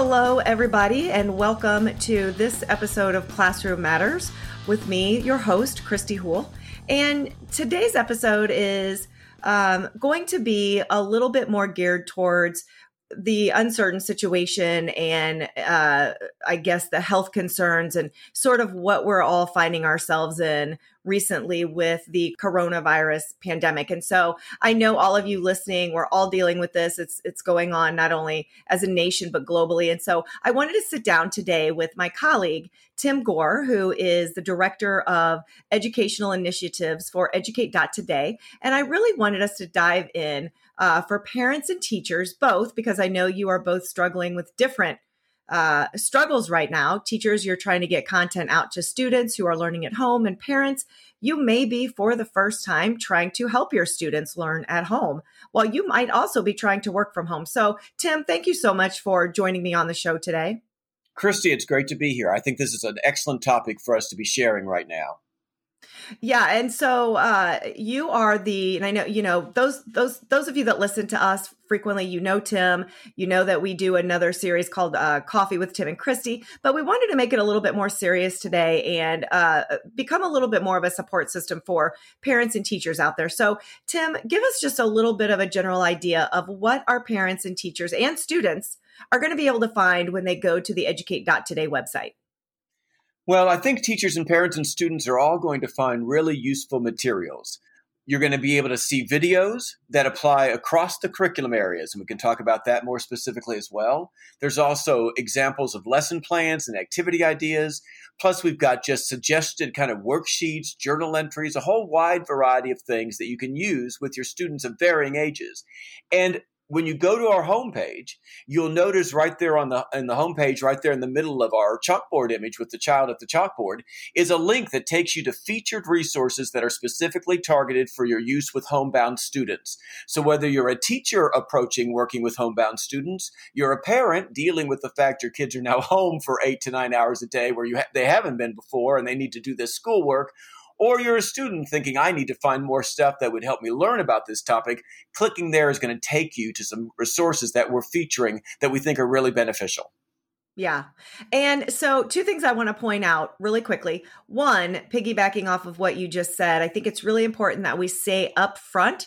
Hello, everybody, and welcome to this episode of Classroom Matters with me, your host, Christy Houle. And today's episode is um, going to be a little bit more geared towards the uncertain situation and uh, I guess the health concerns and sort of what we're all finding ourselves in recently with the coronavirus pandemic. And so I know all of you listening, we're all dealing with this. It's it's going on not only as a nation but globally. And so I wanted to sit down today with my colleague Tim Gore, who is the director of educational initiatives for Educate.today, and I really wanted us to dive in uh, for parents and teachers both because I know you are both struggling with different uh, struggles right now. Teachers, you're trying to get content out to students who are learning at home, and parents, you may be for the first time trying to help your students learn at home, while you might also be trying to work from home. So, Tim, thank you so much for joining me on the show today. Christy, it's great to be here. I think this is an excellent topic for us to be sharing right now. Yeah, and so uh, you are the, and I know you know those those those of you that listen to us frequently. You know Tim. You know that we do another series called uh, Coffee with Tim and Christy, but we wanted to make it a little bit more serious today and uh, become a little bit more of a support system for parents and teachers out there. So, Tim, give us just a little bit of a general idea of what our parents and teachers and students are going to be able to find when they go to the Educate.today website. Well, I think teachers and parents and students are all going to find really useful materials. You're going to be able to see videos that apply across the curriculum areas, and we can talk about that more specifically as well. There's also examples of lesson plans and activity ideas. Plus, we've got just suggested kind of worksheets, journal entries, a whole wide variety of things that you can use with your students of varying ages. And when you go to our homepage, you'll notice right there on the in the homepage, right there in the middle of our chalkboard image with the child at the chalkboard, is a link that takes you to featured resources that are specifically targeted for your use with homebound students. So whether you're a teacher approaching working with homebound students, you're a parent dealing with the fact your kids are now home for eight to nine hours a day where you ha- they haven't been before and they need to do this schoolwork or you're a student thinking, I need to find more stuff that would help me learn about this topic, clicking there is going to take you to some resources that we're featuring that we think are really beneficial. Yeah. And so, two things I want to point out really quickly. One, piggybacking off of what you just said, I think it's really important that we say up front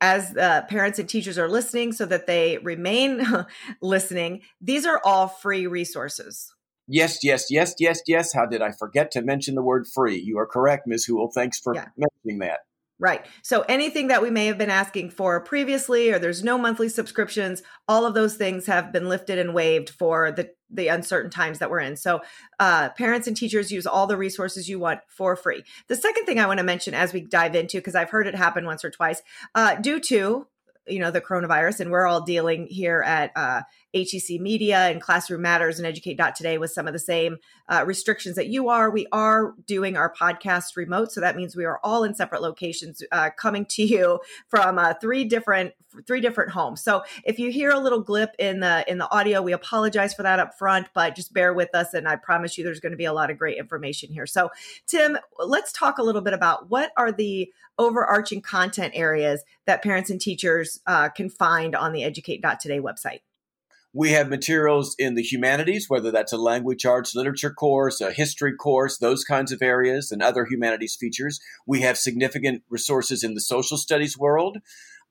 as uh, parents and teachers are listening so that they remain listening. These are all free resources. Yes, yes, yes, yes, yes. How did I forget to mention the word free? You are correct, Ms. Houle. Thanks for yeah. mentioning that. Right. So anything that we may have been asking for previously, or there's no monthly subscriptions, all of those things have been lifted and waived for the the uncertain times that we're in. So uh, parents and teachers use all the resources you want for free. The second thing I want to mention as we dive into, because I've heard it happen once or twice, uh, due to you know the coronavirus and we're all dealing here at uh, HEC Media and Classroom Matters and Educate Today with some of the same uh, restrictions that you are. We are doing our podcast remote, so that means we are all in separate locations, uh, coming to you from uh, three different three different homes. So if you hear a little glip in the in the audio, we apologize for that up front, but just bear with us, and I promise you, there's going to be a lot of great information here. So Tim, let's talk a little bit about what are the overarching content areas that parents and teachers uh, can find on the Educate Today website. We have materials in the humanities, whether that's a language arts literature course, a history course, those kinds of areas, and other humanities features. We have significant resources in the social studies world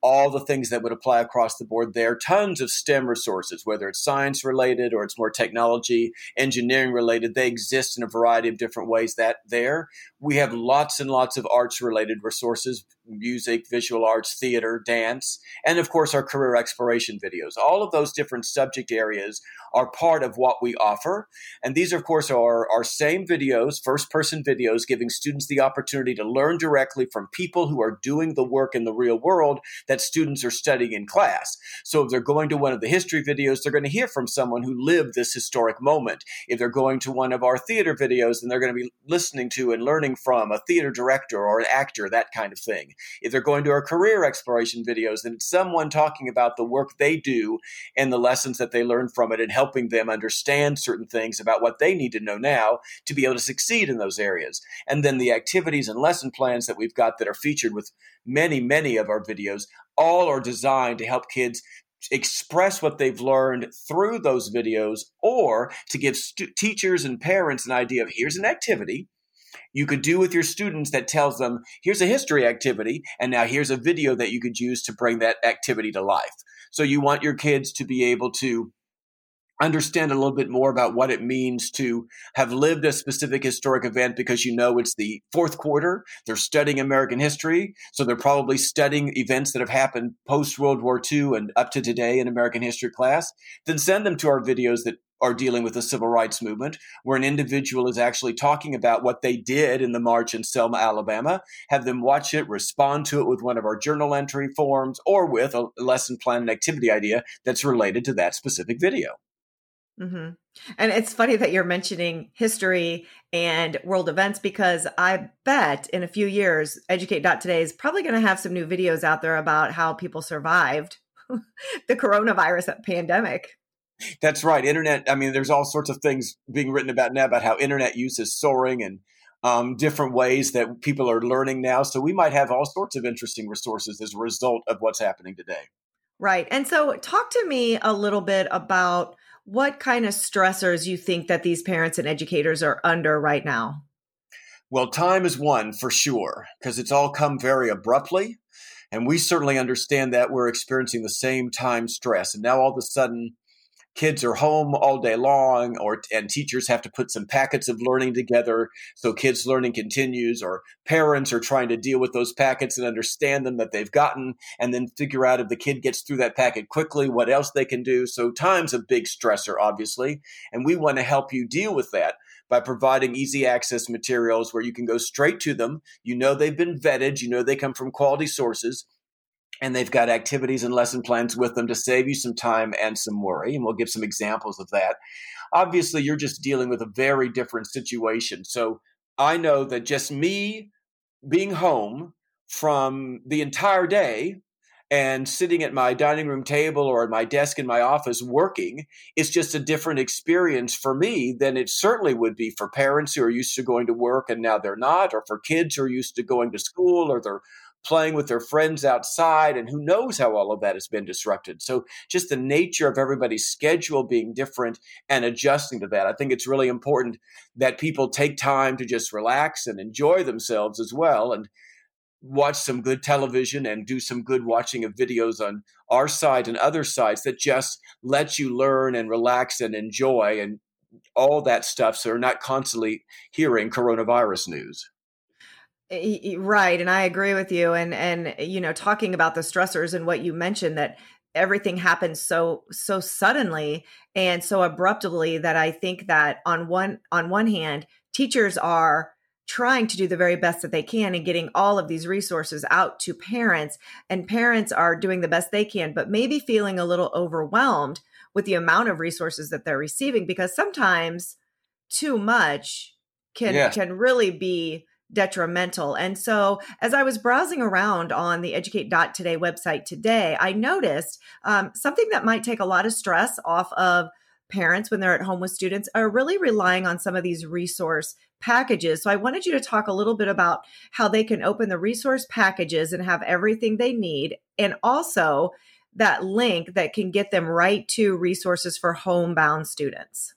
all the things that would apply across the board there. Are tons of STEM resources, whether it's science related or it's more technology, engineering related. They exist in a variety of different ways that there. We have lots and lots of arts related resources, music, visual arts, theater, dance, and of course our career exploration videos. All of those different subject areas are part of what we offer. And these, of course, are our same videos, first person videos, giving students the opportunity to learn directly from people who are doing the work in the real world that students are studying in class. So if they're going to one of the history videos, they're going to hear from someone who lived this historic moment. If they're going to one of our theater videos, then they're going to be listening to and learning from a theater director or an actor, that kind of thing. If they're going to our career exploration videos, then it's someone talking about the work they do and the lessons that they learn from it and helping them understand certain things about what they need to know now to be able to succeed in those areas. And then the activities and lesson plans that we've got that are featured with many, many of our videos all are designed to help kids express what they've learned through those videos or to give stu- teachers and parents an idea of here's an activity you could do with your students that tells them here's a history activity and now here's a video that you could use to bring that activity to life so you want your kids to be able to understand a little bit more about what it means to have lived a specific historic event because you know it's the fourth quarter. They're studying American history, so they're probably studying events that have happened post World War II and up to today in American history class. Then send them to our videos that are dealing with the civil rights movement, where an individual is actually talking about what they did in the march in Selma, Alabama. Have them watch it, respond to it with one of our journal entry forms, or with a lesson plan and activity idea that's related to that specific video. Mm-hmm. And it's funny that you're mentioning history and world events because I bet in a few years, Educate.today is probably going to have some new videos out there about how people survived the coronavirus pandemic. That's right. Internet. I mean, there's all sorts of things being written about now about how internet use is soaring and um, different ways that people are learning now. So we might have all sorts of interesting resources as a result of what's happening today. Right. And so, talk to me a little bit about what kind of stressors you think that these parents and educators are under right now? Well, time is one for sure, because it's all come very abruptly. And we certainly understand that we're experiencing the same time stress. And now all of a sudden, kids are home all day long or and teachers have to put some packets of learning together so kids learning continues or parents are trying to deal with those packets and understand them that they've gotten and then figure out if the kid gets through that packet quickly what else they can do. So time's a big stressor obviously and we want to help you deal with that by providing easy access materials where you can go straight to them. You know they've been vetted you know they come from quality sources and they've got activities and lesson plans with them to save you some time and some worry. And we'll give some examples of that. Obviously, you're just dealing with a very different situation. So I know that just me being home from the entire day and sitting at my dining room table or at my desk in my office working is just a different experience for me than it certainly would be for parents who are used to going to work and now they're not, or for kids who are used to going to school or they're playing with their friends outside, and who knows how all of that has been disrupted. So, just the nature of everybody's schedule being different and adjusting to that. I think it's really important that people take time to just relax and enjoy themselves as well and watch some good television and do some good watching of videos on our side and other sides that just let you learn and relax and enjoy and all that stuff so you're not constantly hearing coronavirus news. Right, and I agree with you. And and you know, talking about the stressors and what you mentioned that everything happens so so suddenly and so abruptly that I think that on one on one hand, teachers are trying to do the very best that they can and getting all of these resources out to parents and parents are doing the best they can but maybe feeling a little overwhelmed with the amount of resources that they're receiving because sometimes too much can yeah. can really be detrimental. And so, as I was browsing around on the Educate.today website today, I noticed um, something that might take a lot of stress off of parents when they're at home with students are really relying on some of these resource packages. So, I wanted you to talk a little bit about how they can open the resource packages and have everything they need, and also that link that can get them right to resources for homebound students.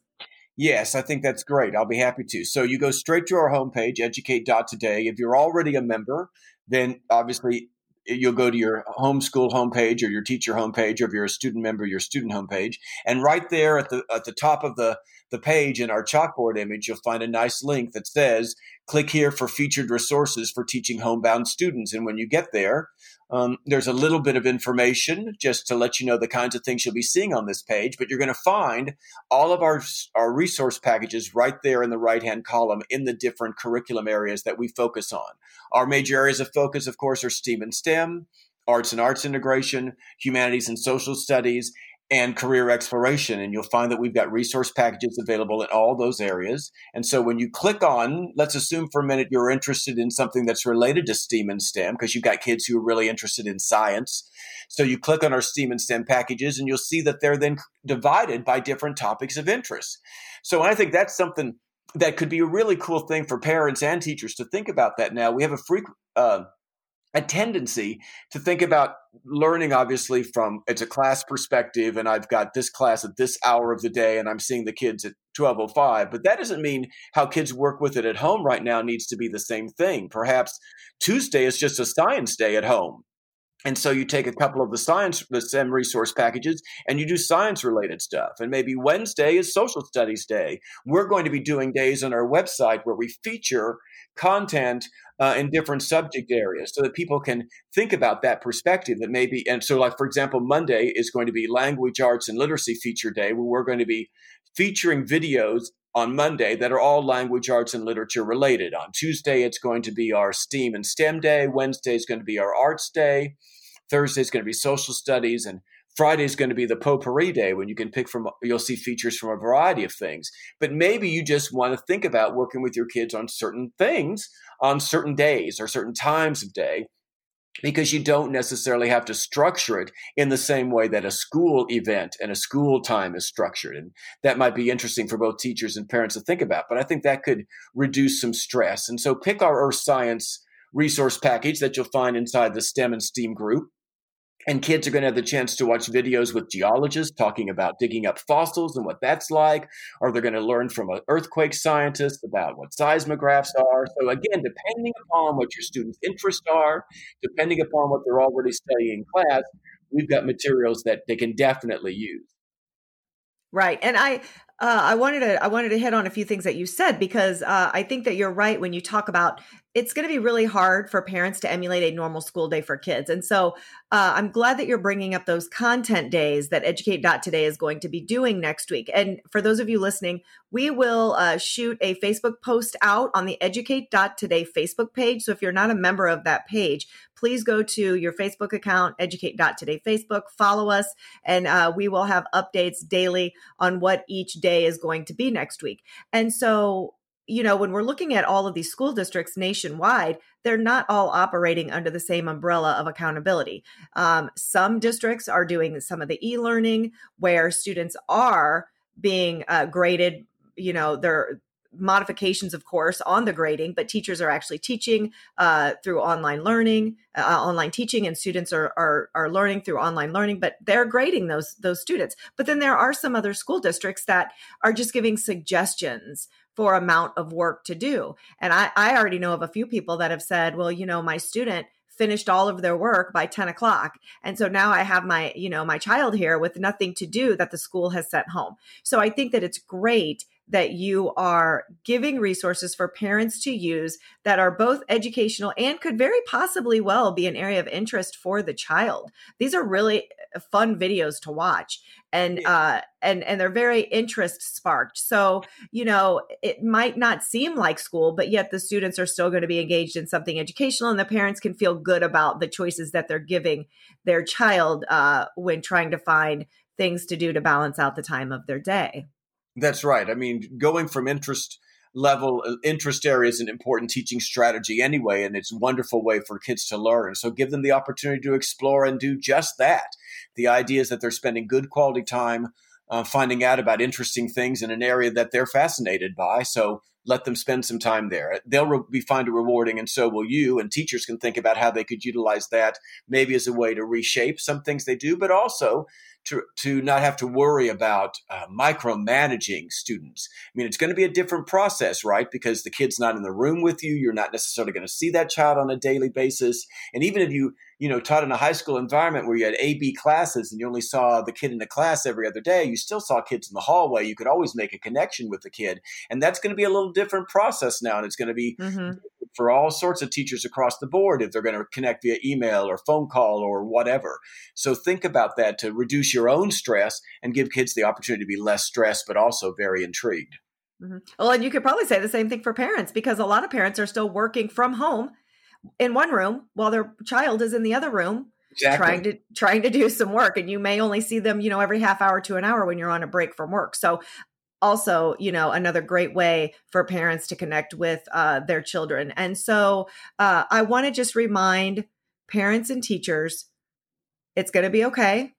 Yes, I think that's great. I'll be happy to. So you go straight to our homepage, educate.today. If you're already a member, then obviously eh, you'll go to your homeschool homepage or your teacher homepage, or if you're a student member, your student homepage. And right there at the at the top of the, the page in our chalkboard image, you'll find a nice link that says, click here for featured resources for teaching homebound students. And when you get there, um, there's a little bit of information just to let you know the kinds of things you'll be seeing on this page, but you're going to find all of our, our resource packages right there in the right hand column in the different curriculum areas that we focus on. Our major areas of focus, of course, are STEAM and STEM, arts and arts integration, humanities and social studies, and career exploration. And you'll find that we've got resource packages available in all those areas. And so when you click on, let's assume for a minute you're interested in something that's related to STEAM and STEM, because you've got kids who are really interested in science. So you click on our STEAM and STEM packages and you'll see that they're then divided by different topics of interest. So I think that's something that could be a really cool thing for parents and teachers to think about that now. We have a free, uh, a tendency to think about learning obviously from it's a class perspective and i've got this class at this hour of the day and i'm seeing the kids at 1205 but that doesn't mean how kids work with it at home right now needs to be the same thing perhaps tuesday is just a science day at home and so you take a couple of the science, the STEM resource packages, and you do science related stuff. And maybe Wednesday is social studies day. We're going to be doing days on our website where we feature content uh, in different subject areas so that people can think about that perspective that maybe and so like for example monday is going to be language arts and literacy feature day where we're going to be featuring videos on monday that are all language arts and literature related. On tuesday it's going to be our steam and stem day. Wednesday is going to be our arts day. Thursday is going to be social studies and Friday is going to be the potpourri day when you can pick from, you'll see features from a variety of things. But maybe you just want to think about working with your kids on certain things on certain days or certain times of day because you don't necessarily have to structure it in the same way that a school event and a school time is structured. And that might be interesting for both teachers and parents to think about. But I think that could reduce some stress. And so pick our earth science resource package that you'll find inside the STEM and STEAM group and kids are going to have the chance to watch videos with geologists talking about digging up fossils and what that's like or they're going to learn from an earthquake scientist about what seismographs are. So again depending upon what your students interests are depending upon what they're already studying in class we've got materials that they can definitely use. Right and i uh, I wanted to I wanted to hit on a few things that you said because uh, I think that you're right when you talk about it's going to be really hard for parents to emulate a normal school day for kids. And so uh, I'm glad that you're bringing up those content days that Educate.today is going to be doing next week. And for those of you listening, we will uh, shoot a Facebook post out on the Educate.today Facebook page. So if you're not a member of that page, please go to your Facebook account, Educate.today Facebook, follow us, and uh, we will have updates daily on what each day is going to be next week. And so you know, when we're looking at all of these school districts nationwide, they're not all operating under the same umbrella of accountability. Um, some districts are doing some of the e learning where students are being uh, graded, you know, they're modifications of course on the grading but teachers are actually teaching uh, through online learning uh, online teaching and students are, are are learning through online learning but they're grading those those students but then there are some other school districts that are just giving suggestions for amount of work to do. And I, I already know of a few people that have said, well, you know, my student finished all of their work by 10 o'clock. And so now I have my, you know, my child here with nothing to do that the school has sent home. So I think that it's great that you are giving resources for parents to use that are both educational and could very possibly well be an area of interest for the child. These are really fun videos to watch and uh and and they're very interest sparked. So, you know, it might not seem like school, but yet the students are still going to be engaged in something educational and the parents can feel good about the choices that they're giving their child uh when trying to find things to do to balance out the time of their day. That's right. I mean, going from interest level uh, interest area is an important teaching strategy anyway and it's a wonderful way for kids to learn. So give them the opportunity to explore and do just that. The idea is that they're spending good quality time uh, finding out about interesting things in an area that they're fascinated by so let them spend some time there. They'll re- be find it rewarding and so will you and teachers can think about how they could utilize that maybe as a way to reshape some things they do but also to, to not have to worry about uh, micromanaging students. I mean, it's going to be a different process, right? Because the kid's not in the room with you. You're not necessarily going to see that child on a daily basis. And even if you, you know, taught in a high school environment where you had A, B classes and you only saw the kid in the class every other day, you still saw kids in the hallway. You could always make a connection with the kid. And that's going to be a little different process now. And it's going to be mm-hmm for all sorts of teachers across the board if they're going to connect via email or phone call or whatever. So think about that to reduce your own stress and give kids the opportunity to be less stressed, but also very intrigued. Mm-hmm. Well, and you could probably say the same thing for parents because a lot of parents are still working from home in one room while their child is in the other room Exactly. trying to trying to do some work and you may only see them you know every half hour to an hour when you're on a break from work so also you know another great way for parents to connect with uh, their children. And so uh, i want to just remind parents and teachers it's going to be okay.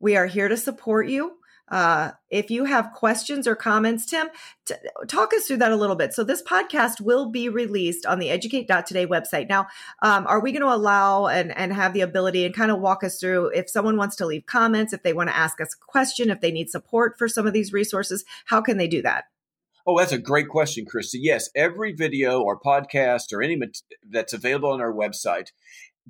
We are here to support you Uh, if you have questions or comments, Tim, t- talk us through that a little bit. So, this podcast will be released on the educate.today website. Now, um, are we going to allow and, and have the ability and kind of walk us through if someone wants to leave comments, if they want to ask us a question, if they need support for some of these resources, how can they do that? Oh, that's a great question, Christy. Yes, every video or podcast or any that's available on our website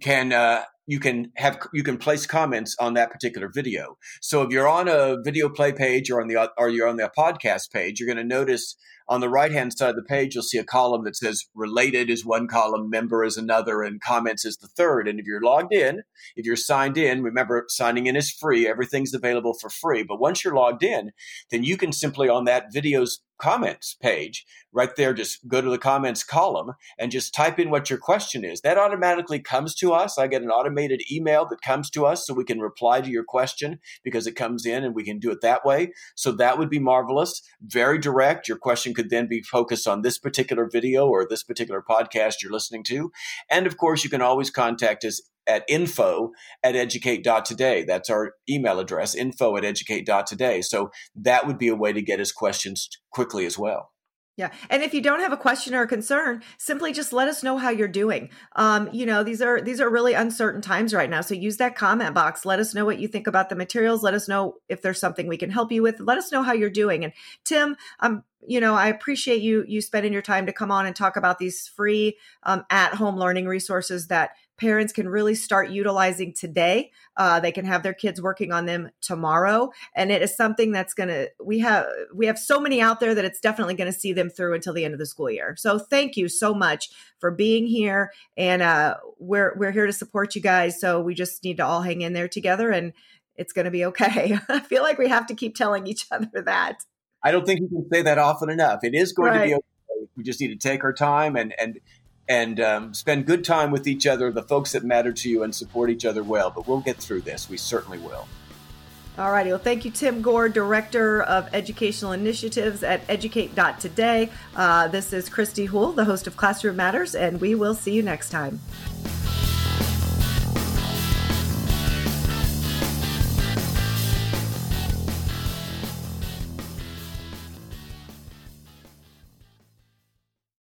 can uh, you can have you can place comments on that particular video. So if you're on a video play page or on the or you're on the podcast page, you're going to notice on the right hand side of the page you'll see a column that says related is one column, member is another, and comments is the third. And if you're logged in, if you're signed in, remember signing in is free. Everything's available for free. But once you're logged in, then you can simply on that video's comments page right there just go to the comments column and just type in what your question is. That automatically comes to us. I get an automated email that comes to us so we can reply to your question because it comes in and we can do it that way. So that would be marvelous. Very direct. Your question could then be focused on this particular video or this particular podcast you're listening to. And of course you can always contact us at info at educate.today. That's our email address, info at educate.today. So that would be a way to get his questions quickly as well. Yeah. And if you don't have a question or a concern, simply just let us know how you're doing. Um, you know, these are these are really uncertain times right now. So use that comment box. Let us know what you think about the materials. Let us know if there's something we can help you with. Let us know how you're doing. And Tim, um, you know, I appreciate you you spending your time to come on and talk about these free um, at home learning resources that parents can really start utilizing today. Uh, they can have their kids working on them tomorrow, and it is something that's going to. We have we have so many out there that it's definitely going to see them through until the end of the school year. So thank you so much for being here, and uh, we're we're here to support you guys. So we just need to all hang in there together, and it's going to be okay. I feel like we have to keep telling each other that. I don't think you can say that often enough. It is going right. to be okay. We just need to take our time and and and um, spend good time with each other, the folks that matter to you, and support each other well. But we'll get through this. We certainly will. All righty. Well, thank you, Tim Gore, Director of Educational Initiatives at Educate.today. Uh, this is Christy Houle, the host of Classroom Matters, and we will see you next time.